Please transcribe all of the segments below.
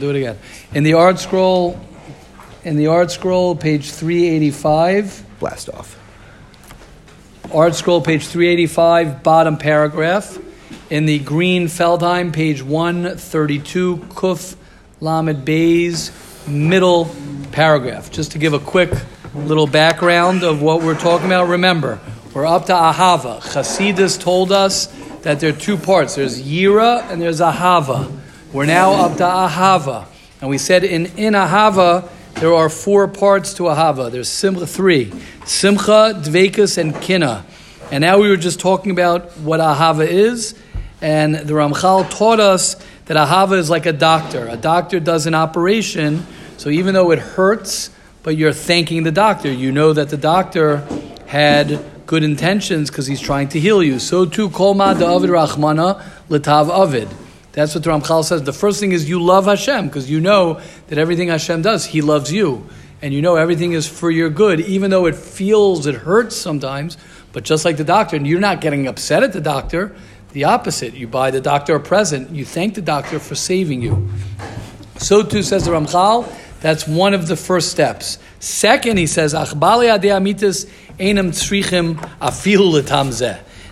do it again. In the ArtScroll, in the ArtScroll, page 385. Blast off. ArtScroll, page 385, bottom paragraph. In the green Feldheim, page 132, Kuf Lamed Bays, middle paragraph. Just to give a quick little background of what we're talking about. Remember, we're up to Ahava. Chasidus told us that there are two parts. There's Yira and there's Ahava. We're now up to Ahava. And we said in, in Ahava, there are four parts to Ahava. There's Simcha, three. Simcha, Dvekas, and Kina. And now we were just talking about what Ahava is. And the Ramchal taught us that Ahava is like a doctor. A doctor does an operation, so even though it hurts, but you're thanking the doctor. You know that the doctor had good intentions because he's trying to heal you. So too, kol ma Avid rachmana litav avid. That's what the Ramchal says. The first thing is you love Hashem because you know that everything Hashem does, He loves you. And you know everything is for your good, even though it feels, it hurts sometimes. But just like the doctor, and you're not getting upset at the doctor, the opposite. You buy the doctor a present, you thank the doctor for saving you. So too says the Ramchal, that's one of the first steps. Second, he says, Achbali amitis enam tzrichim afilu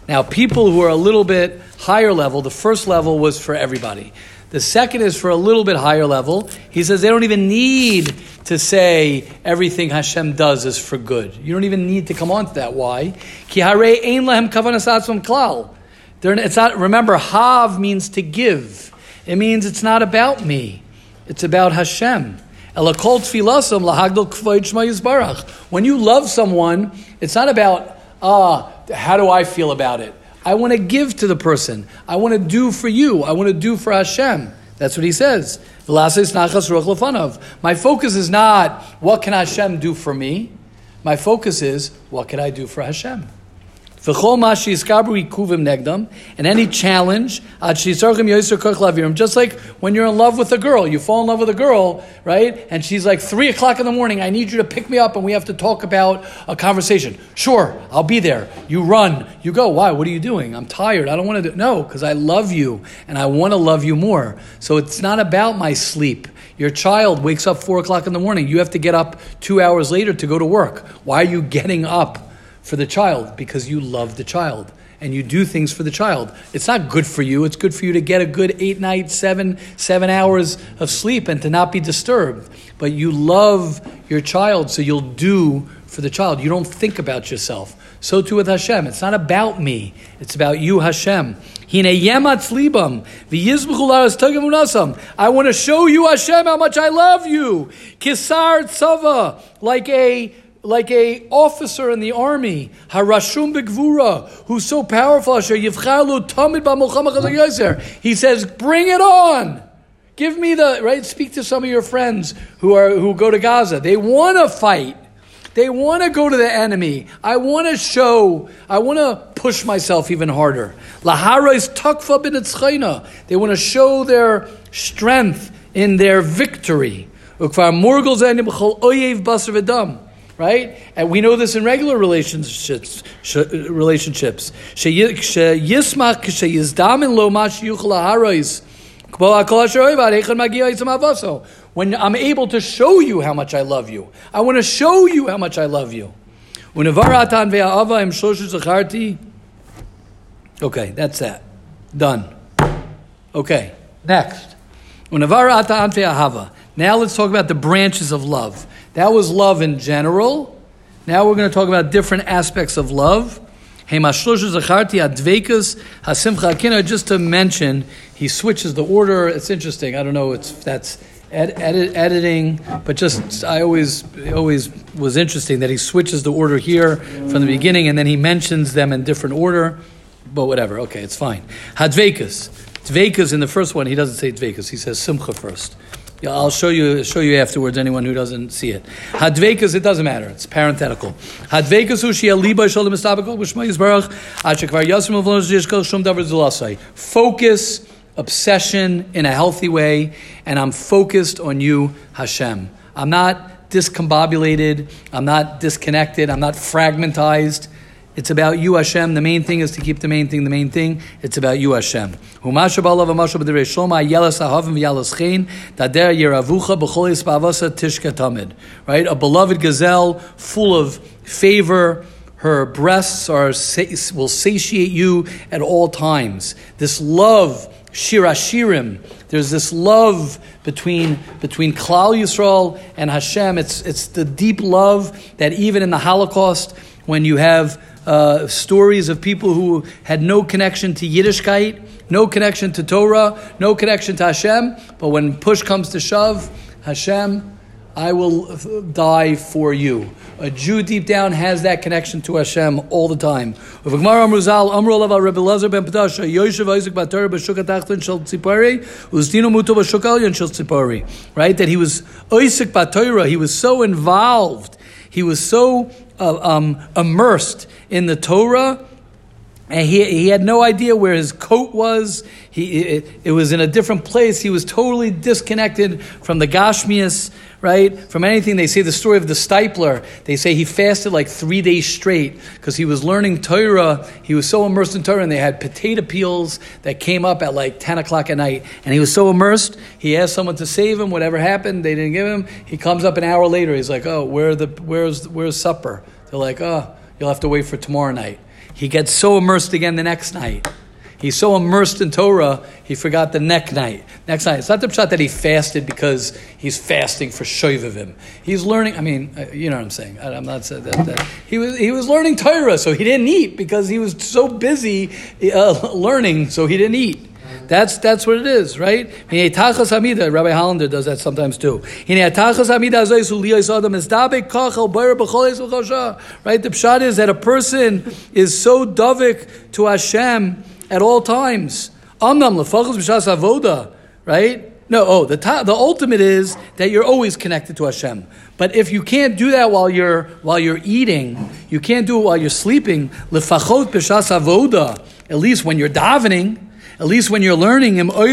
Now, people who are a little bit higher level, the first level was for everybody. The second is for a little bit higher level. He says they don't even need to say everything Hashem does is for good. You don't even need to come on to that. Why? It's not, remember, hav means to give. It means it's not about me. It's about Hashem. When you love someone, it's not about, ah, how do I feel about it? I want to give to the person. I want to do for you. I want to do for Hashem. That's what he says. My focus is not, what can Hashem do for me? My focus is, what can I do for Hashem? And any challenge, just like when you're in love with a girl, you fall in love with a girl, right? And she's like, three o'clock in the morning, I need you to pick me up and we have to talk about a conversation. Sure, I'll be there. You run, you go. Why? What are you doing? I'm tired. I don't want to do No, because I love you and I want to love you more. So it's not about my sleep. Your child wakes up four o'clock in the morning. You have to get up two hours later to go to work. Why are you getting up? For the child because you love the child and you do things for the child. It's not good for you. It's good for you to get a good eight nights, seven, seven hours of sleep and to not be disturbed. But you love your child, so you'll do for the child. You don't think about yourself. So too with Hashem. It's not about me. It's about you, Hashem. I want to show you, Hashem, how much I love you. Kisar tzava, like a like a officer in the army, Harashum Begvura, who's so powerful, he says, bring it on. Give me the right. Speak to some of your friends who are who go to Gaza. They want to fight. They want to go to the enemy. I want to show. I want to push myself even harder. Lahara is takfa bin They want to show their strength in their victory right? And we know this in regular relationships. relationships. When I'm able to show you how much I love you, I want to show you how much I love you. Okay, that's that. Done. Okay, next. Now let's talk about the branches of love. That was love in general. Now we're going to talk about different aspects of love. Just to mention, he switches the order. It's interesting. I don't know. It's that's ed, edit, editing, but just I always always was interesting that he switches the order here from the beginning, and then he mentions them in different order. But whatever. Okay, it's fine. Hadvekas. Dvekas in the first one, he doesn't say Dvekas. He says Simcha first. Yeah, I'll show you show you afterwards. Anyone who doesn't see it, hadvekas it doesn't matter. It's parenthetical. Hadvekas hu liba shalom mistabekol b'shma yisbarach achekvar yasim avlon shum davar zulasai. Focus, obsession in a healthy way, and I'm focused on you, Hashem. I'm not discombobulated. I'm not disconnected. I'm not fragmentized. It's about you, Hashem. The main thing is to keep the main thing the main thing. It's about you, Hashem. Right? A beloved gazelle full of favor. Her breasts are will satiate you at all times. This love, shirashirim. There's this love between between Klal Yisrael and Hashem. It's it's the deep love that even in the Holocaust, when you have uh, stories of people who had no connection to Yiddishkeit, no connection to Torah, no connection to Hashem, but when push comes to shove, Hashem I will die for you. A Jew deep down has that connection to Hashem all the time. Right, that he was oisik b'Torah. He was so involved. He was so uh, um, immersed in the Torah and he, he had no idea where his coat was. He, it, it, was in a different place. He was totally disconnected from the Gashmias, right? From anything. They say the story of the Steipler. They say he fasted like three days straight because he was learning Torah. He was so immersed in Torah, and they had potato peels that came up at like 10 o'clock at night. And he was so immersed, he asked someone to save him. Whatever happened, they didn't give him. He comes up an hour later. He's like, oh, where the, where's, where's supper? They're like, oh, you'll have to wait for tomorrow night. He gets so immersed again the next night. He's so immersed in Torah, he forgot the next night. Next night. It's not the shot that he fasted because he's fasting for Shoivavim. He's learning, I mean, uh, you know what I'm saying. I'm not saying that, that. He, was, he was learning Torah, so he didn't eat because he was so busy uh, learning, so he didn't eat. That's that's what it is, right? Rabbi Hollander does that sometimes too. Right? The pshat is that a person is so dovik to Hashem at all times. Right? No, oh, the the ultimate is that you're always connected to Hashem. But if you can't do that while you're while you're eating, you can't do it while you're sleeping. At least when you're davening, at least when you're learning him, so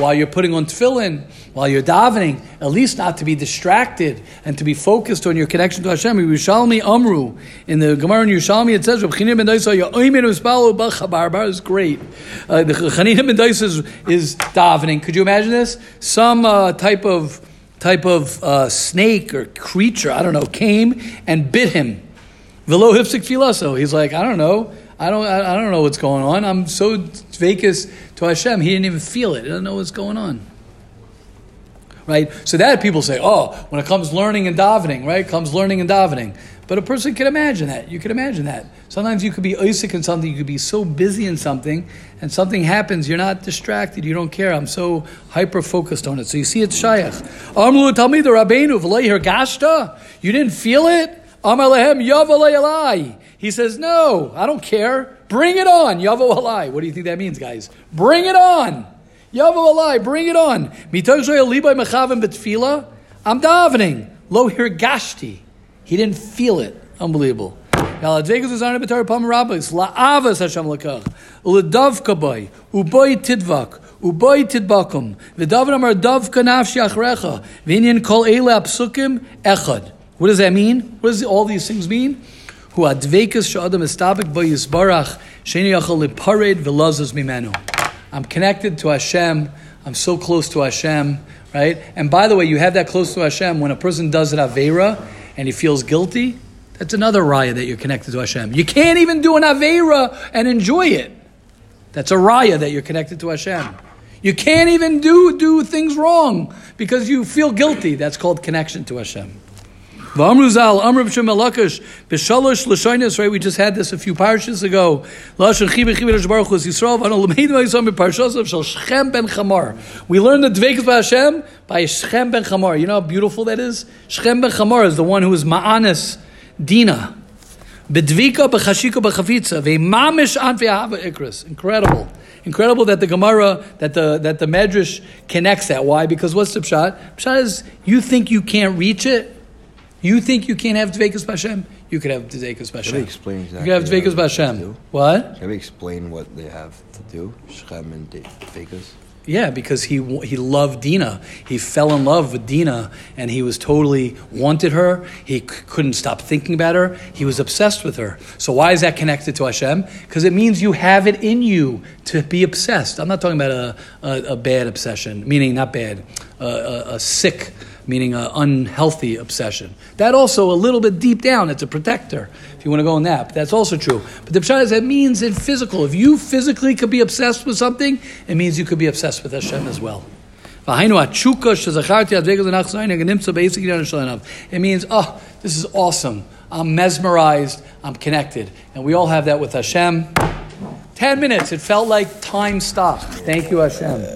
while you're putting on tefillin, while you're davening, at least not to be distracted and to be focused on your connection to Hashem. Yerushalmi Amru in the Gemara in Yerushalmi it says is great. Uh, the Chanina ben is, is davening. Could you imagine this? Some uh, type of type of uh, snake or creature, I don't know, came and bit him. Velo hifsik filaso. He's like, I don't know. I don't, I don't know what's going on. I'm so vakus to Hashem. He didn't even feel it. He doesn't know what's going on. Right? So that people say, oh, when it comes learning and davening, right? Comes learning and davening. But a person can imagine that. You can imagine that. Sometimes you could be Isaac in something, you could be so busy in something, and something happens, you're not distracted, you don't care. I'm so hyper focused on it. So you see it's Shayach. Amru tell me the Rabbeinu, gashta. You didn't feel it? Amar lehem yavalei he says, No, I don't care. Bring it on. Yavo alai. What do you think that means, guys? Bring it on. Yavo alai. Bring it on. I'm davening. Lo hirgashti. He didn't feel it. Unbelievable. Is on a tidvak. V'inyan echad. What does that mean? What does all these things mean? Hu advekas estabik sheni yachal lipared v'lazos mimenu. I'm connected to Hashem. I'm so close to Hashem, right? And by the way, you have that close to Hashem when a person does an avera and he feels guilty. That's another raya that you're connected to Hashem. You can't even do an avera and enjoy it. That's a raya that you're connected to Hashem. You can't even do do things wrong because you feel guilty. That's called connection to Hashem. V'amruzal, b'shalosh l'shoynes, right, we just had this a few parshas ago. Baruch Hu Yisrael, Shechem ben Chamar. We learned the Dveikus Hashem by Shechem ben Chamar. You know how beautiful that is? Shechem ben Chamar is the one who is Ma'anis, Dina. B'dvika b'chashika b'chafitza, v'mamish an v'ahava ikris. Incredible. Incredible that the Gemara, that the that the Medrash connects that. Why? Because what's the pshat? Pshat is you think you can't reach it, you think you can't have Dvekas Bashem? You could have Dvekas Bashem. Can we explain exactly? You could have Dvekas Bashem. What? Can we explain what they have to do? Shechem and Dvekas? Yeah, because he he loved Dina. He fell in love with Dina, and he was totally wanted her. He c- couldn't stop thinking about her. He was obsessed with her. So why is that connected to Hashem? Because it means you have it in you to be obsessed. I'm not talking about a, a, a bad obsession, meaning not bad, a, a, a sick, meaning an unhealthy obsession. That also a little bit deep down, it's a protector. If you want to go in that, that's also true. But the pshat is that means in physical. If you physically could be obsessed with something, it means you could be obsessed with Hashem as well. It means, oh, this is awesome. I'm mesmerized. I'm connected. And we all have that with Hashem. Ten minutes. It felt like time stopped. Thank you, Hashem.